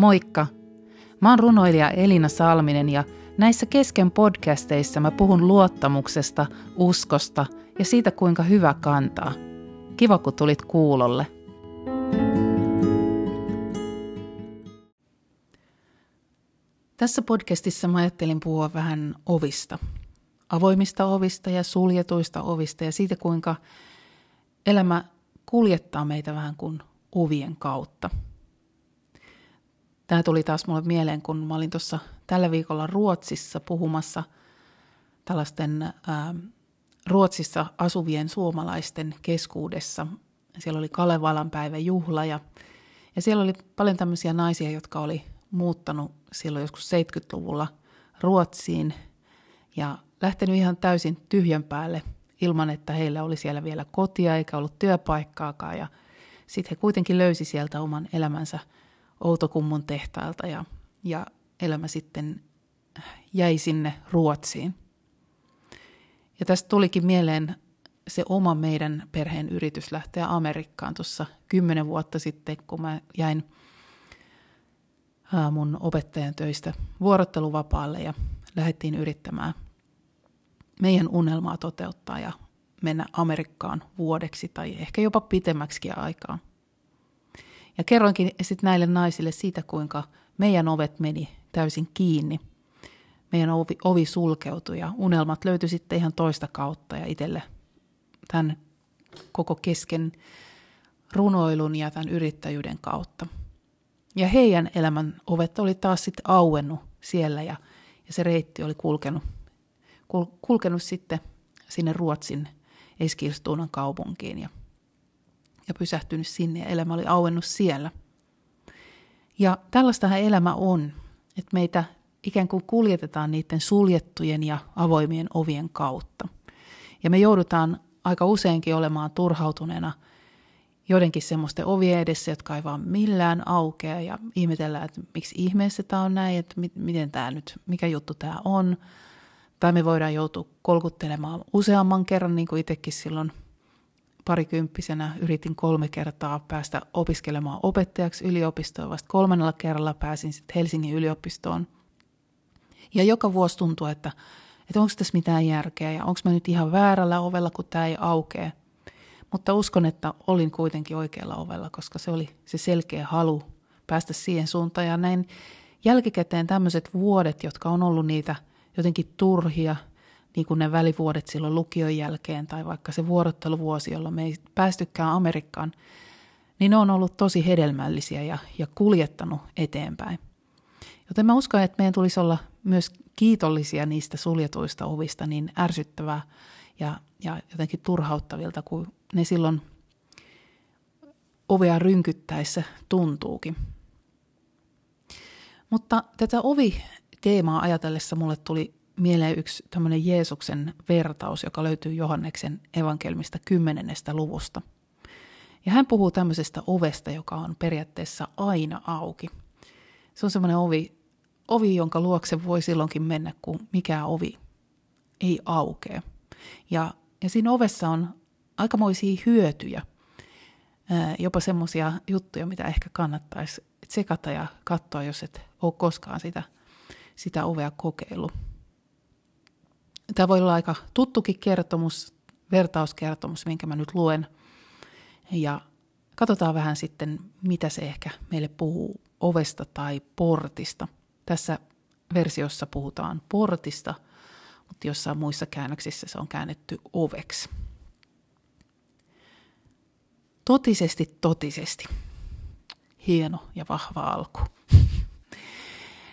Moikka! Mä oon runoilija Elina Salminen ja näissä kesken podcasteissa mä puhun luottamuksesta, uskosta ja siitä kuinka hyvä kantaa. Kiva kun tulit kuulolle. Tässä podcastissa mä ajattelin puhua vähän ovista. Avoimista ovista ja suljetuista ovista ja siitä kuinka elämä kuljettaa meitä vähän kuin ovien kautta – Tämä tuli taas mulle mieleen, kun mä olin tuossa tällä viikolla Ruotsissa puhumassa tällaisten ää, Ruotsissa asuvien suomalaisten keskuudessa. Siellä oli Kalevalan päivä juhla ja, ja siellä oli paljon tämmöisiä naisia, jotka oli muuttanut silloin joskus 70-luvulla Ruotsiin ja lähtenyt ihan täysin tyhjän päälle ilman, että heillä oli siellä vielä kotia eikä ollut työpaikkaakaan ja sitten he kuitenkin löysi sieltä oman elämänsä – Outokummun tehtailta ja, ja elämä sitten jäi sinne Ruotsiin. Ja tästä tulikin mieleen se oma meidän perheen yritys lähteä Amerikkaan tuossa kymmenen vuotta sitten, kun mä jäin mun opettajan töistä vuorotteluvapaalle ja lähdettiin yrittämään meidän unelmaa toteuttaa ja mennä Amerikkaan vuodeksi tai ehkä jopa pitemmäksi aikaa. Ja kerroinkin sitten näille naisille siitä, kuinka meidän ovet meni täysin kiinni. Meidän ovi, ovi sulkeutui ja unelmat löytyi sitten ihan toista kautta ja itselle tämän koko kesken runoilun ja tämän yrittäjyyden kautta. Ja heidän elämän ovet oli taas sitten auennut siellä ja, ja se reitti oli kulkenut, kul, kulkenut sitten sinne Ruotsin Eskilstuunan kaupunkiin ja ja pysähtynyt sinne ja elämä oli auennut siellä. Ja tällaistahan elämä on, että meitä ikään kuin kuljetetaan niiden suljettujen ja avoimien ovien kautta. Ja me joudutaan aika useinkin olemaan turhautuneena joidenkin semmoisten ovien edessä, jotka ei vaan millään aukea ja ihmetellään, että miksi ihmeessä tämä on näin, että miten tämä nyt, mikä juttu tämä on. Tai me voidaan joutua kolkuttelemaan useamman kerran, niin kuin itsekin silloin parikymppisenä yritin kolme kertaa päästä opiskelemaan opettajaksi yliopistoon. Vasta kolmannella kerralla pääsin sitten Helsingin yliopistoon. Ja joka vuosi tuntuu, että, että onko tässä mitään järkeä ja onko mä nyt ihan väärällä ovella, kun tämä ei aukee. Mutta uskon, että olin kuitenkin oikealla ovella, koska se oli se selkeä halu päästä siihen suuntaan. Ja näin jälkikäteen tämmöiset vuodet, jotka on ollut niitä jotenkin turhia – niin kuin ne välivuodet silloin lukion jälkeen tai vaikka se vuorotteluvuosi, jolloin me ei päästykään Amerikkaan, niin ne on ollut tosi hedelmällisiä ja, ja kuljettanut eteenpäin. Joten mä uskon, että meidän tulisi olla myös kiitollisia niistä suljetuista ovista niin ärsyttävää ja, ja jotenkin turhauttavilta kuin ne silloin ovea rynkyttäessä tuntuukin. Mutta tätä ovi-teemaa ajatellessa mulle tuli mieleen yksi tämmöinen Jeesuksen vertaus, joka löytyy Johanneksen evankelmista kymmenennestä luvusta. Ja hän puhuu tämmöisestä ovesta, joka on periaatteessa aina auki. Se on semmoinen ovi, ovi, jonka luokse voi silloinkin mennä, kun mikään ovi ei aukea. Ja, ja siinä ovessa on aikamoisia hyötyjä, jopa semmoisia juttuja, mitä ehkä kannattaisi tsekata ja katsoa, jos et ole koskaan sitä, sitä ovea kokeillut. Tämä voi olla aika tuttukin kertomus, vertauskertomus, minkä mä nyt luen. Ja katsotaan vähän sitten, mitä se ehkä meille puhuu ovesta tai portista. Tässä versiossa puhutaan portista, mutta jossain muissa käännöksissä se on käännetty oveksi. Totisesti, totisesti. Hieno ja vahva alku.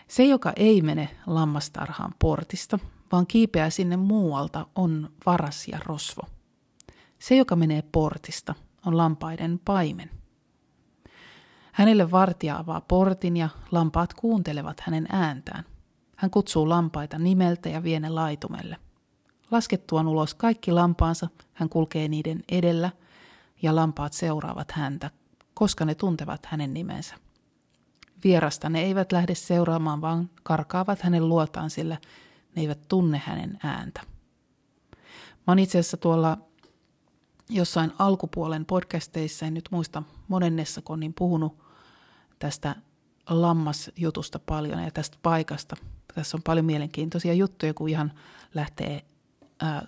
Se, joka ei mene lammastarhaan portista, vaan kiipeää sinne muualta, on varas ja rosvo. Se, joka menee portista, on lampaiden paimen. Hänelle vartija avaa portin ja lampaat kuuntelevat hänen ääntään. Hän kutsuu lampaita nimeltä ja vie ne laitumelle. Laskettuaan ulos kaikki lampaansa, hän kulkee niiden edellä ja lampaat seuraavat häntä, koska ne tuntevat hänen nimensä. Vierasta ne eivät lähde seuraamaan, vaan karkaavat hänen luotaan, sillä ne eivät tunne hänen ääntä. Mä oon itse asiassa tuolla jossain alkupuolen podcasteissa, en nyt muista monennessa, kun niin puhunut tästä lammasjutusta paljon ja tästä paikasta. Tässä on paljon mielenkiintoisia juttuja, kun ihan lähtee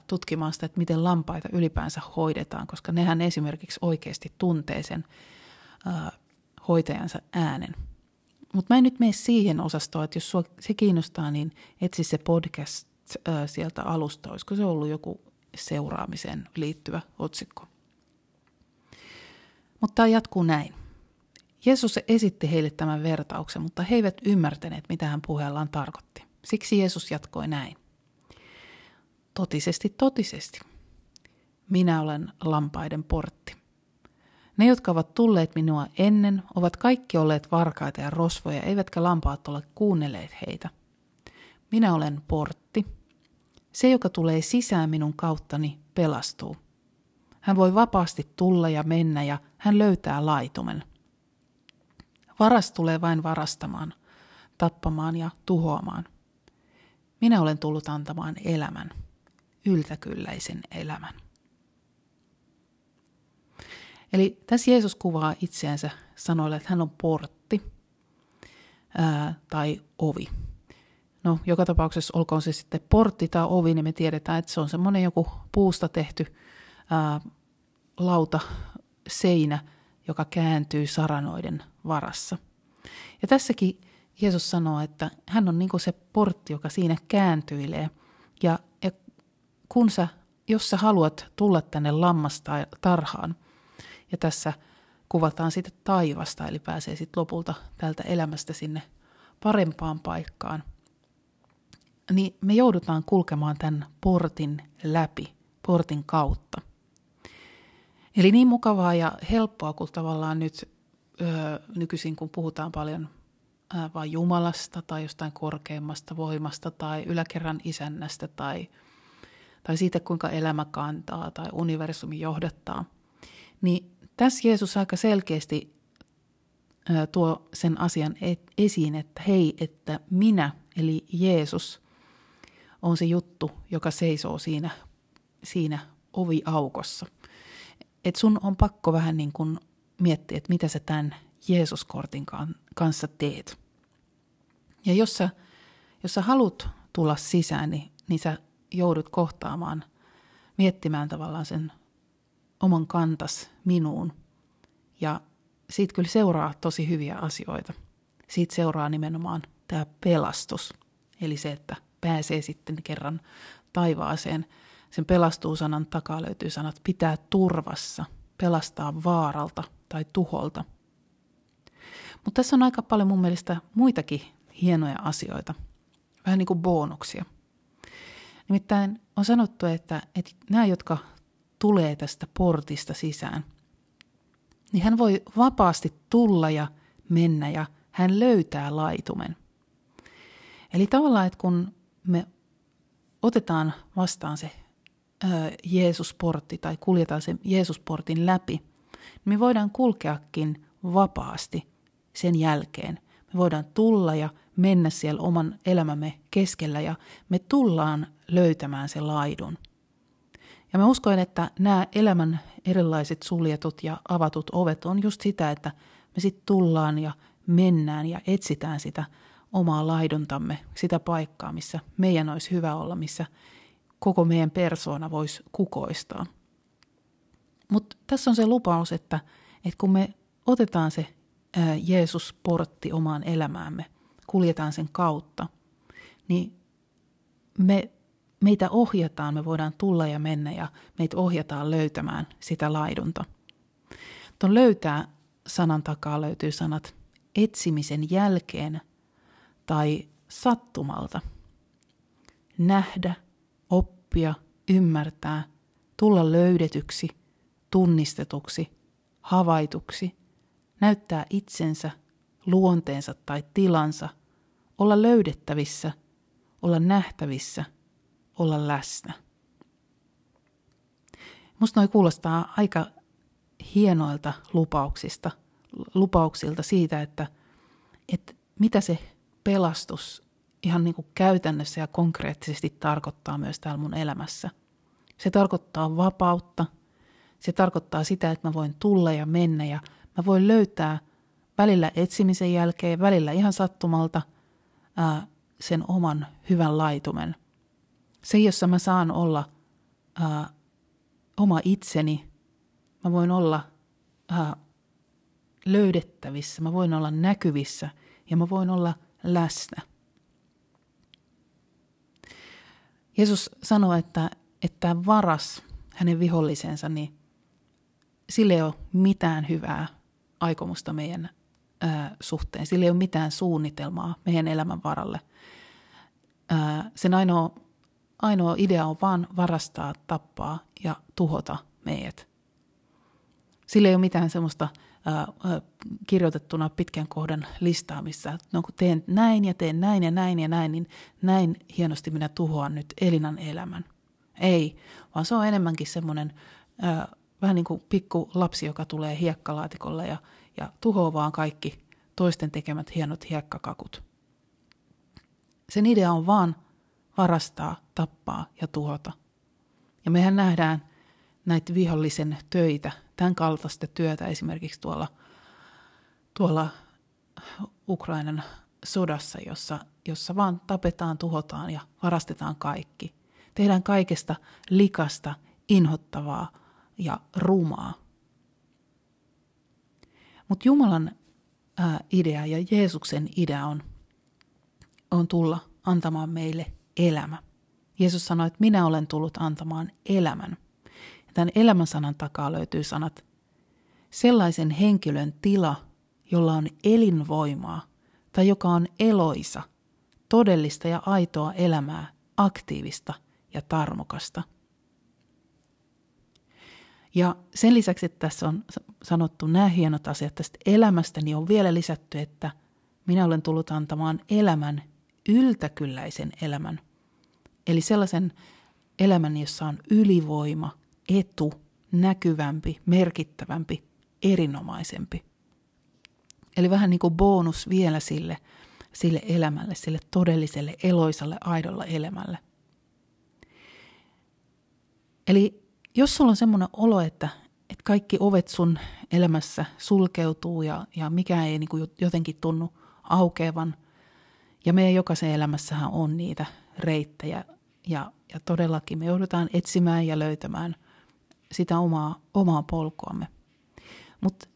tutkimaan sitä, että miten lampaita ylipäänsä hoidetaan, koska nehän esimerkiksi oikeasti tuntee sen hoitajansa äänen. Mutta mä en nyt mene siihen osastoon, että jos sua se kiinnostaa, niin etsi se podcast sieltä alusta. Olisiko se ollut joku seuraamiseen liittyvä otsikko? Mutta tämä jatkuu näin. Jeesus esitti heille tämän vertauksen, mutta he eivät ymmärtäneet, mitä hän puheellaan tarkoitti. Siksi Jeesus jatkoi näin. Totisesti, totisesti. Minä olen lampaiden portti. Ne, jotka ovat tulleet minua ennen, ovat kaikki olleet varkaita ja rosvoja, eivätkä lampaat ole kuunnelleet heitä. Minä olen portti. Se, joka tulee sisään minun kauttani, pelastuu. Hän voi vapaasti tulla ja mennä ja hän löytää laitumen. Varas tulee vain varastamaan, tappamaan ja tuhoamaan. Minä olen tullut antamaan elämän, yltäkylläisen elämän. Eli tässä Jeesus kuvaa itseänsä sanoilla, että hän on portti ää, tai ovi. No, joka tapauksessa olkoon se sitten portti tai ovi, niin me tiedetään, että se on semmoinen joku puusta tehty ää, lauta, seinä, joka kääntyy saranoiden varassa. Ja tässäkin Jeesus sanoo, että hän on niin se portti, joka siinä kääntyilee. Ja, ja kun sä, jos sä haluat tulla tänne lammastarhaan, ja tässä kuvataan sitten taivasta, eli pääsee sitten lopulta tältä elämästä sinne parempaan paikkaan, niin me joudutaan kulkemaan tämän portin läpi, portin kautta. Eli niin mukavaa ja helppoa kuin tavallaan nyt öö, nykyisin, kun puhutaan paljon ää, vain Jumalasta tai jostain korkeammasta voimasta tai yläkerran isännästä tai, tai siitä, kuinka elämä kantaa tai universumi johdattaa, niin tässä Jeesus aika selkeästi tuo sen asian et, esiin, että hei, että minä, eli Jeesus, on se juttu, joka seisoo siinä, siinä oviaukossa – että sun on pakko vähän niin kuin miettiä, että mitä sä tämän Jeesuskortin kanssa teet. Ja jos sä, jos sä haluat tulla sisään, niin, niin sä joudut kohtaamaan, miettimään tavallaan sen oman kantas minuun. Ja siitä kyllä seuraa tosi hyviä asioita. Siitä seuraa nimenomaan tämä pelastus, eli se, että pääsee sitten kerran taivaaseen – sen pelastuu-sanan takaa löytyy sanat pitää turvassa, pelastaa vaaralta tai tuholta. Mutta tässä on aika paljon mun mielestä muitakin hienoja asioita, vähän niin kuin bonuksia. Nimittäin on sanottu, että, että nämä, jotka tulee tästä portista sisään, niin hän voi vapaasti tulla ja mennä ja hän löytää laitumen. Eli tavallaan, että kun me otetaan vastaan se Jeesusportti tai kuljetaan sen Jeesusportin läpi, niin me voidaan kulkeakin vapaasti sen jälkeen. Me voidaan tulla ja mennä siellä oman elämämme keskellä ja me tullaan löytämään se laidun. Ja mä uskon, että nämä elämän erilaiset suljetut ja avatut ovet on just sitä, että me sitten tullaan ja mennään ja etsitään sitä omaa laiduntamme, sitä paikkaa, missä meidän olisi hyvä olla, missä koko meidän persoona voisi kukoistaa. Mutta tässä on se lupaus, että, että kun me otetaan se Jeesus-portti omaan elämäämme, kuljetaan sen kautta, niin me, meitä ohjataan, me voidaan tulla ja mennä ja meitä ohjataan löytämään sitä laidunta. Tuon löytää sanan takaa löytyy sanat etsimisen jälkeen tai sattumalta. Nähdä – oppia, ymmärtää, tulla löydetyksi, tunnistetuksi, havaituksi, näyttää itsensä, luonteensa tai tilansa, olla löydettävissä, olla nähtävissä, olla läsnä. Musta noi kuulostaa aika hienoilta lupauksista, lupauksilta siitä, että, että mitä se pelastus ihan niin kuin käytännössä ja konkreettisesti tarkoittaa myös täällä mun elämässä. Se tarkoittaa vapautta. Se tarkoittaa sitä, että mä voin tulla ja mennä ja mä voin löytää, välillä etsimisen jälkeen, välillä ihan sattumalta ää, sen oman hyvän laitumen. Se, jossa mä saan olla ää, oma itseni, mä voin olla ää, löydettävissä, mä voin olla näkyvissä ja mä voin olla läsnä. Jeesus sanoi, että, että varas, hänen vihollisensa, niin sille ei ole mitään hyvää aikomusta meidän ää, suhteen. Sillä ei ole mitään suunnitelmaa meidän elämän varalle. Ää, sen ainoa, ainoa idea on vaan varastaa, tappaa ja tuhota meidät. Sillä ei ole mitään semmoista ää, kirjoitettuna pitkän kohdan listaa, missä no kun teen näin ja teen näin ja näin ja näin, niin näin hienosti minä tuhoan nyt Elinan elämän. Ei, vaan se on enemmänkin semmoinen ää, vähän niin kuin pikku lapsi, joka tulee hiekkalaatikolle ja, ja tuhoaa vaan kaikki toisten tekemät hienot hiekkakakut. Sen idea on vaan varastaa, tappaa ja tuhota. Ja mehän nähdään näitä vihollisen töitä, tämän kaltaista työtä esimerkiksi tuolla, tuolla Ukrainan sodassa, jossa, jossa vaan tapetaan, tuhotaan ja varastetaan kaikki. Tehdään kaikesta likasta, inhottavaa, ja rumaa. Mutta Jumalan idea ja Jeesuksen idea on, on tulla antamaan meille elämä. Jeesus sanoi, että minä olen tullut antamaan elämän. Ja tämän elämän sanan takaa löytyy sanat sellaisen henkilön tila, jolla on elinvoimaa tai joka on eloisa, todellista ja aitoa elämää, aktiivista ja tarmokasta – ja sen lisäksi, että tässä on sanottu nämä hienot asiat tästä elämästä, niin on vielä lisätty, että minä olen tullut antamaan elämän, yltäkylläisen elämän. Eli sellaisen elämän, jossa on ylivoima, etu, näkyvämpi, merkittävämpi, erinomaisempi. Eli vähän niin kuin bonus vielä sille, sille elämälle, sille todelliselle, eloisalle, aidolla elämälle. Eli jos sulla on semmoinen olo, että, että kaikki ovet sun elämässä sulkeutuu ja, ja mikä ei niin kuin jotenkin tunnu aukeavan, ja meidän jokaisen elämässähän on niitä reittejä, ja, ja todellakin me joudutaan etsimään ja löytämään sitä omaa, omaa polkuamme. Mutta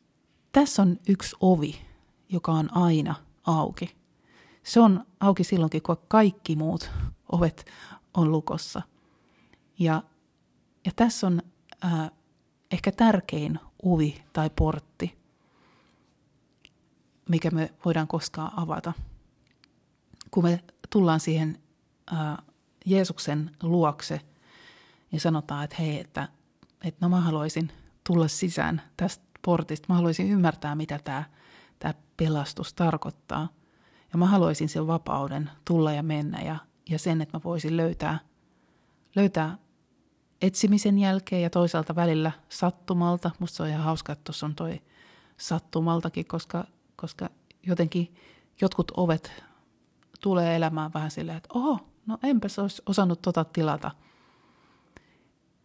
tässä on yksi ovi, joka on aina auki. Se on auki silloinkin, kun kaikki muut ovet on lukossa. Ja ja tässä on äh, ehkä tärkein uvi tai portti, mikä me voidaan koskaan avata. Kun me tullaan siihen äh, Jeesuksen luokse ja sanotaan, että hei, että, että no mä haluaisin tulla sisään tästä portista. Mä haluaisin ymmärtää, mitä tämä, tämä pelastus tarkoittaa. Ja mä haluaisin sen vapauden tulla ja mennä ja, ja sen, että mä voisin löytää, löytää etsimisen jälkeen ja toisaalta välillä sattumalta. Musta se on ihan hauska, että tuossa on toi sattumaltakin, koska, koska jotenkin jotkut ovet tulee elämään vähän silleen, että oho, no enpäs olisi osannut tota tilata.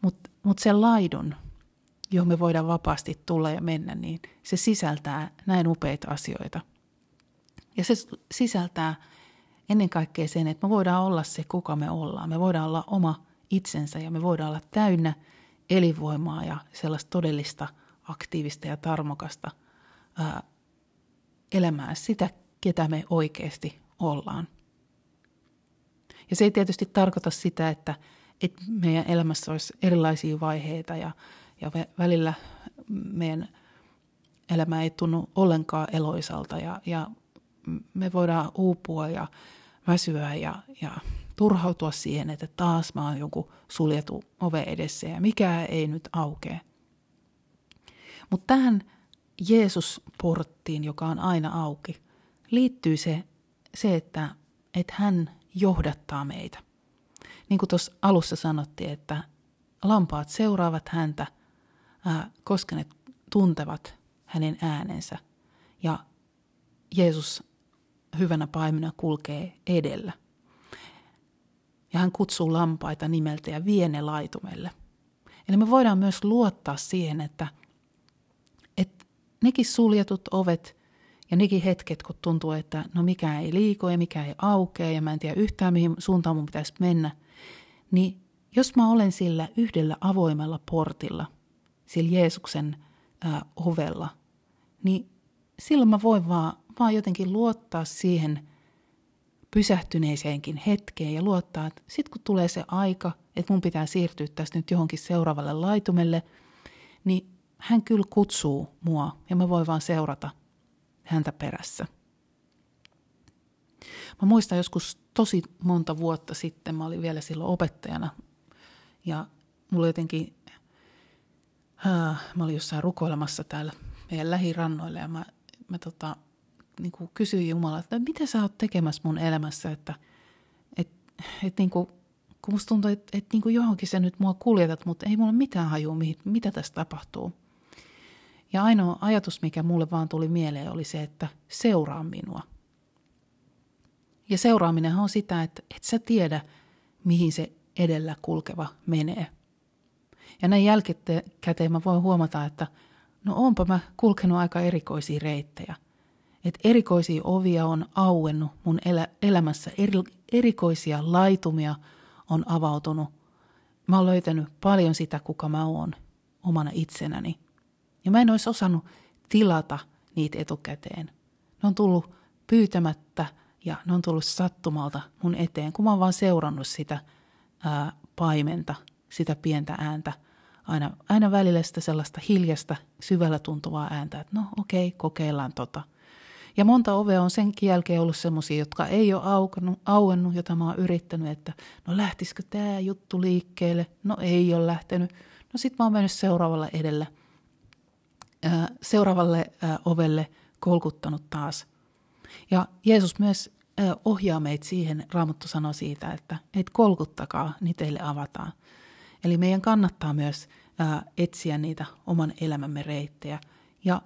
Mutta mut se laidun, johon me voidaan vapaasti tulla ja mennä, niin se sisältää näin upeita asioita. Ja se sisältää ennen kaikkea sen, että me voidaan olla se, kuka me ollaan. Me voidaan olla oma itsensä ja me voidaan olla täynnä elinvoimaa ja sellaista todellista aktiivista ja tarmokasta ää, elämää, sitä ketä me oikeasti ollaan. Ja se ei tietysti tarkoita sitä, että, että meidän elämässä olisi erilaisia vaiheita ja, ja välillä meidän elämä ei tunnu ollenkaan eloisalta ja, ja me voidaan uupua ja väsyä ja, ja turhautua siihen, että taas mä oon joku suljetu ove edessä ja mikä ei nyt aukee. Mutta tähän Jeesus-porttiin, joka on aina auki, liittyy se, se että, että hän johdattaa meitä. Niin kuin tuossa alussa sanottiin, että lampaat seuraavat häntä, koska ne tuntevat hänen äänensä. Ja Jeesus hyvänä paimena kulkee edellä – ja hän kutsuu lampaita nimeltä ja vie ne laitumelle. Eli me voidaan myös luottaa siihen, että, että nekin suljetut ovet Ja nekin hetket, kun tuntuu, että no mikä ei liiko ja mikä ei aukea ja mä en tiedä yhtään mihin suuntaan mun pitäisi mennä, niin jos mä olen sillä yhdellä avoimella portilla, sillä Jeesuksen ää, ovella, niin silloin mä voin vaan, vaan jotenkin luottaa siihen pysähtyneeseenkin hetkeen ja luottaa, että sitten kun tulee se aika, että mun pitää siirtyä tästä nyt johonkin seuraavalle laitumelle, niin hän kyllä kutsuu mua ja mä voin vaan seurata häntä perässä. Mä muistan joskus tosi monta vuotta sitten, mä olin vielä silloin opettajana ja mulla jotenkin, äh, mä olin jossain rukoilemassa täällä meidän lähirannoilla ja mä, mä tota, niin kuin kysyin Jumalaa, että mitä sä oot tekemässä mun elämässä, että et, et niin kuin, kun musta tuntuu, että, että niin kuin johonkin sä nyt mua kuljetat, mutta ei mulla mitään hajua, mitä tässä tapahtuu. Ja ainoa ajatus, mikä mulle vaan tuli mieleen, oli se, että seuraa minua. Ja seuraaminenhan on sitä, että et sä tiedä, mihin se edellä kulkeva menee. Ja näin jälkikäteen mä voin huomata, että no onpa mä kulkenut aika erikoisia reittejä. Että erikoisia ovia on auennut mun elä, elämässä, eri, erikoisia laitumia on avautunut. Mä oon löytänyt paljon sitä, kuka mä oon omana itsenäni – ja mä en olisi osannut tilata niitä etukäteen. Ne on tullut pyytämättä ja ne on tullut sattumalta mun eteen, kun mä oon vaan seurannut sitä ää, paimenta, sitä pientä ääntä. Aina, aina välillä sitä sellaista hiljasta, syvällä tuntuvaa ääntä, että no okei, okay, kokeillaan tota. Ja monta ovea on senkin jälkeen ollut semmoisia, jotka ei ole aukannut, auennut, jota mä oon yrittänyt, että no lähtisikö tämä juttu liikkeelle? No ei ole lähtenyt. No sit mä oon mennyt seuraavalla edellä – seuraavalle ovelle kolkuttanut taas. Ja Jeesus myös ohjaa meitä siihen, Raamattu sanoo siitä, että et kolkuttakaa, niin teille avataan. Eli meidän kannattaa myös etsiä niitä oman elämämme reittejä. Ja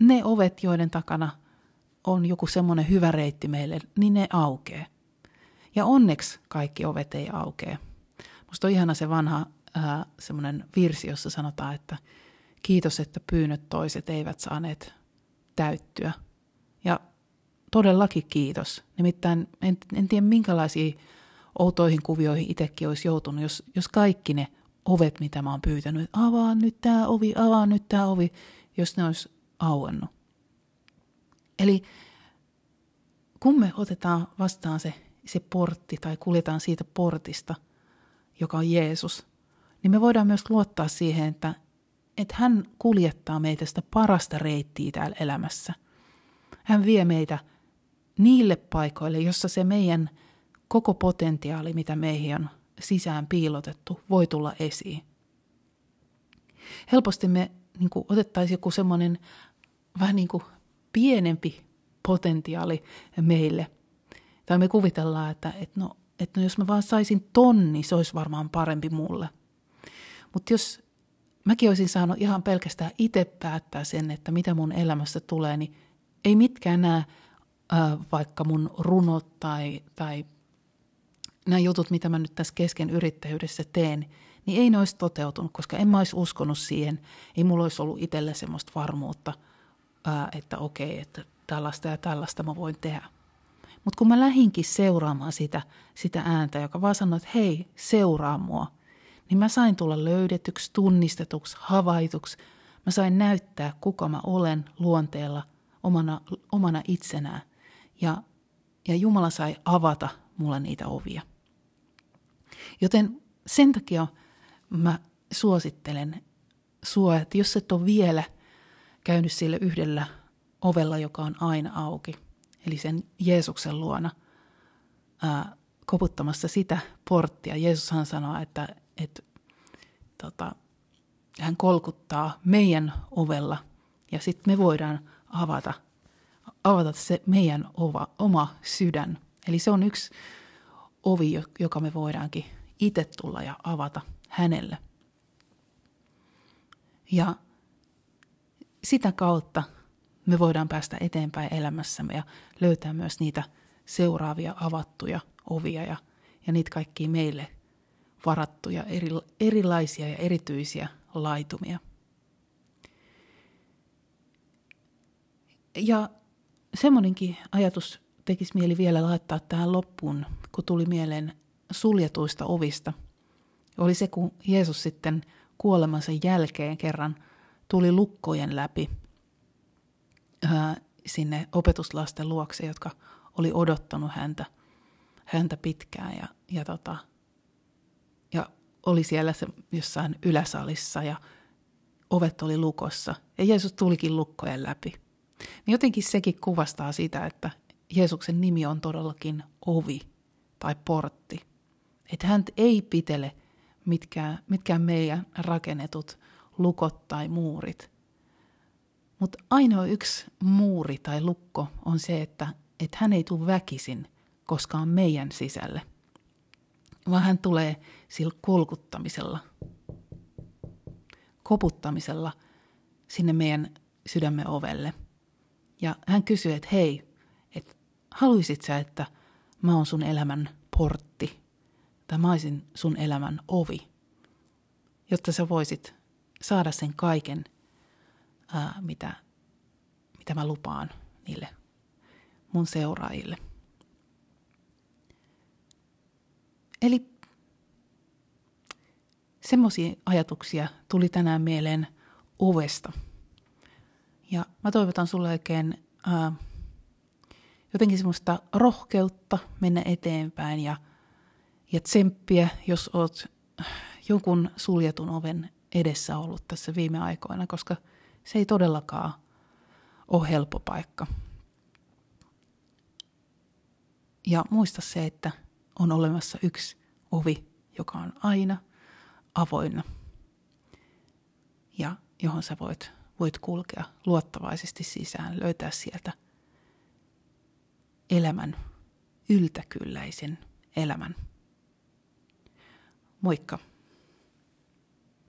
ne ovet, joiden takana on joku semmoinen hyvä reitti meille, niin ne aukee. Ja onneksi kaikki ovet ei aukee. Musta on ihana se vanha semmoinen virsi, jossa sanotaan, että – Kiitos, että pyynnöt toiset eivät saaneet täyttyä. Ja todellakin kiitos. Nimittäin en, en tiedä minkälaisiin outoihin kuvioihin itsekin olisi joutunut, jos, jos kaikki ne ovet, mitä mä oon pyytänyt, avaa nyt tämä ovi, avaa nyt tämä ovi, jos ne olisi auennut. Eli kun me otetaan vastaan se, se portti tai kuljetaan siitä portista, joka on Jeesus, niin me voidaan myös luottaa siihen, että että hän kuljettaa meitä sitä parasta reittiä täällä elämässä. Hän vie meitä niille paikoille, jossa se meidän koko potentiaali, mitä meihin on sisään piilotettu, voi tulla esiin. Helposti me niin kuin, otettaisiin joku semmoinen vähän niin kuin pienempi potentiaali meille. Tai me kuvitellaan, että, että, no, että no jos mä vaan saisin tonni, se olisi varmaan parempi mulle. Mutta jos mäkin olisin saanut ihan pelkästään itse päättää sen, että mitä mun elämässä tulee, niin ei mitkään nämä äh, vaikka mun runot tai, tai nämä jutut, mitä mä nyt tässä kesken yrittäjyydessä teen, niin ei ne olisi toteutunut, koska en mä olisi uskonut siihen. Ei mulla olisi ollut itselle semmoista varmuutta, äh, että okei, että tällaista ja tällaista mä voin tehdä. Mutta kun mä lähinkin seuraamaan sitä, sitä ääntä, joka vaan sanoi, että hei, seuraa mua – niin mä sain tulla löydetyksi, tunnistetuksi, havaituksi. Mä sain näyttää, kuka mä olen luonteella omana, omana itsenään. Ja, ja Jumala sai avata mulle niitä ovia. Joten sen takia mä suosittelen sua, että jos et ole vielä käynyt sille yhdellä ovella, joka on aina auki, eli sen Jeesuksen luona, ää, koputtamassa sitä porttia. Jeesushan sanoo, että että tota, hän kolkuttaa meidän ovella ja sitten me voidaan avata, avata se meidän ova, oma sydän. Eli se on yksi ovi, joka me voidaankin itse tulla ja avata hänelle. Ja sitä kautta me voidaan päästä eteenpäin elämässämme ja löytää myös niitä seuraavia avattuja ovia ja, ja niitä kaikkia meille varattuja eri, erilaisia ja erityisiä laitumia. Ja semmoinenkin ajatus tekisi mieli vielä laittaa tähän loppuun, kun tuli mieleen suljetuista ovista. Oli se, kun Jeesus sitten kuolemansa jälkeen kerran tuli lukkojen läpi ää, sinne opetuslasten luokse, jotka oli odottanut häntä, häntä pitkään ja, ja, tota, oli siellä se jossain yläsalissa ja ovet oli lukossa ja Jeesus tulikin lukkojen läpi. Niin jotenkin sekin kuvastaa sitä, että Jeesuksen nimi on todellakin ovi tai portti. Että hän ei pitele mitkään, mitkään meidän rakennetut lukot tai muurit. Mutta ainoa yksi muuri tai lukko on se, että, että hän ei tule väkisin koskaan meidän sisälle, vaan hän tulee sillä kolkuttamisella, koputtamisella sinne meidän sydämme ovelle. Ja hän kysyy, että hei, että haluisit sä, että mä oon sun elämän portti, tai mä olisin sun elämän ovi, jotta sä voisit saada sen kaiken, ää, mitä, mitä mä lupaan niille mun seuraajille. Eli semmoisia ajatuksia tuli tänään mieleen ovesta. Ja mä toivotan sulle oikein ää, jotenkin semmoista rohkeutta mennä eteenpäin ja, ja tsemppiä, jos oot jonkun suljetun oven edessä ollut tässä viime aikoina, koska se ei todellakaan ole helppo paikka. Ja muista se, että on olemassa yksi ovi, joka on aina avoinna ja johon sä voit, voit kulkea luottavaisesti sisään, löytää sieltä elämän, yltäkylläisen elämän. Moikka!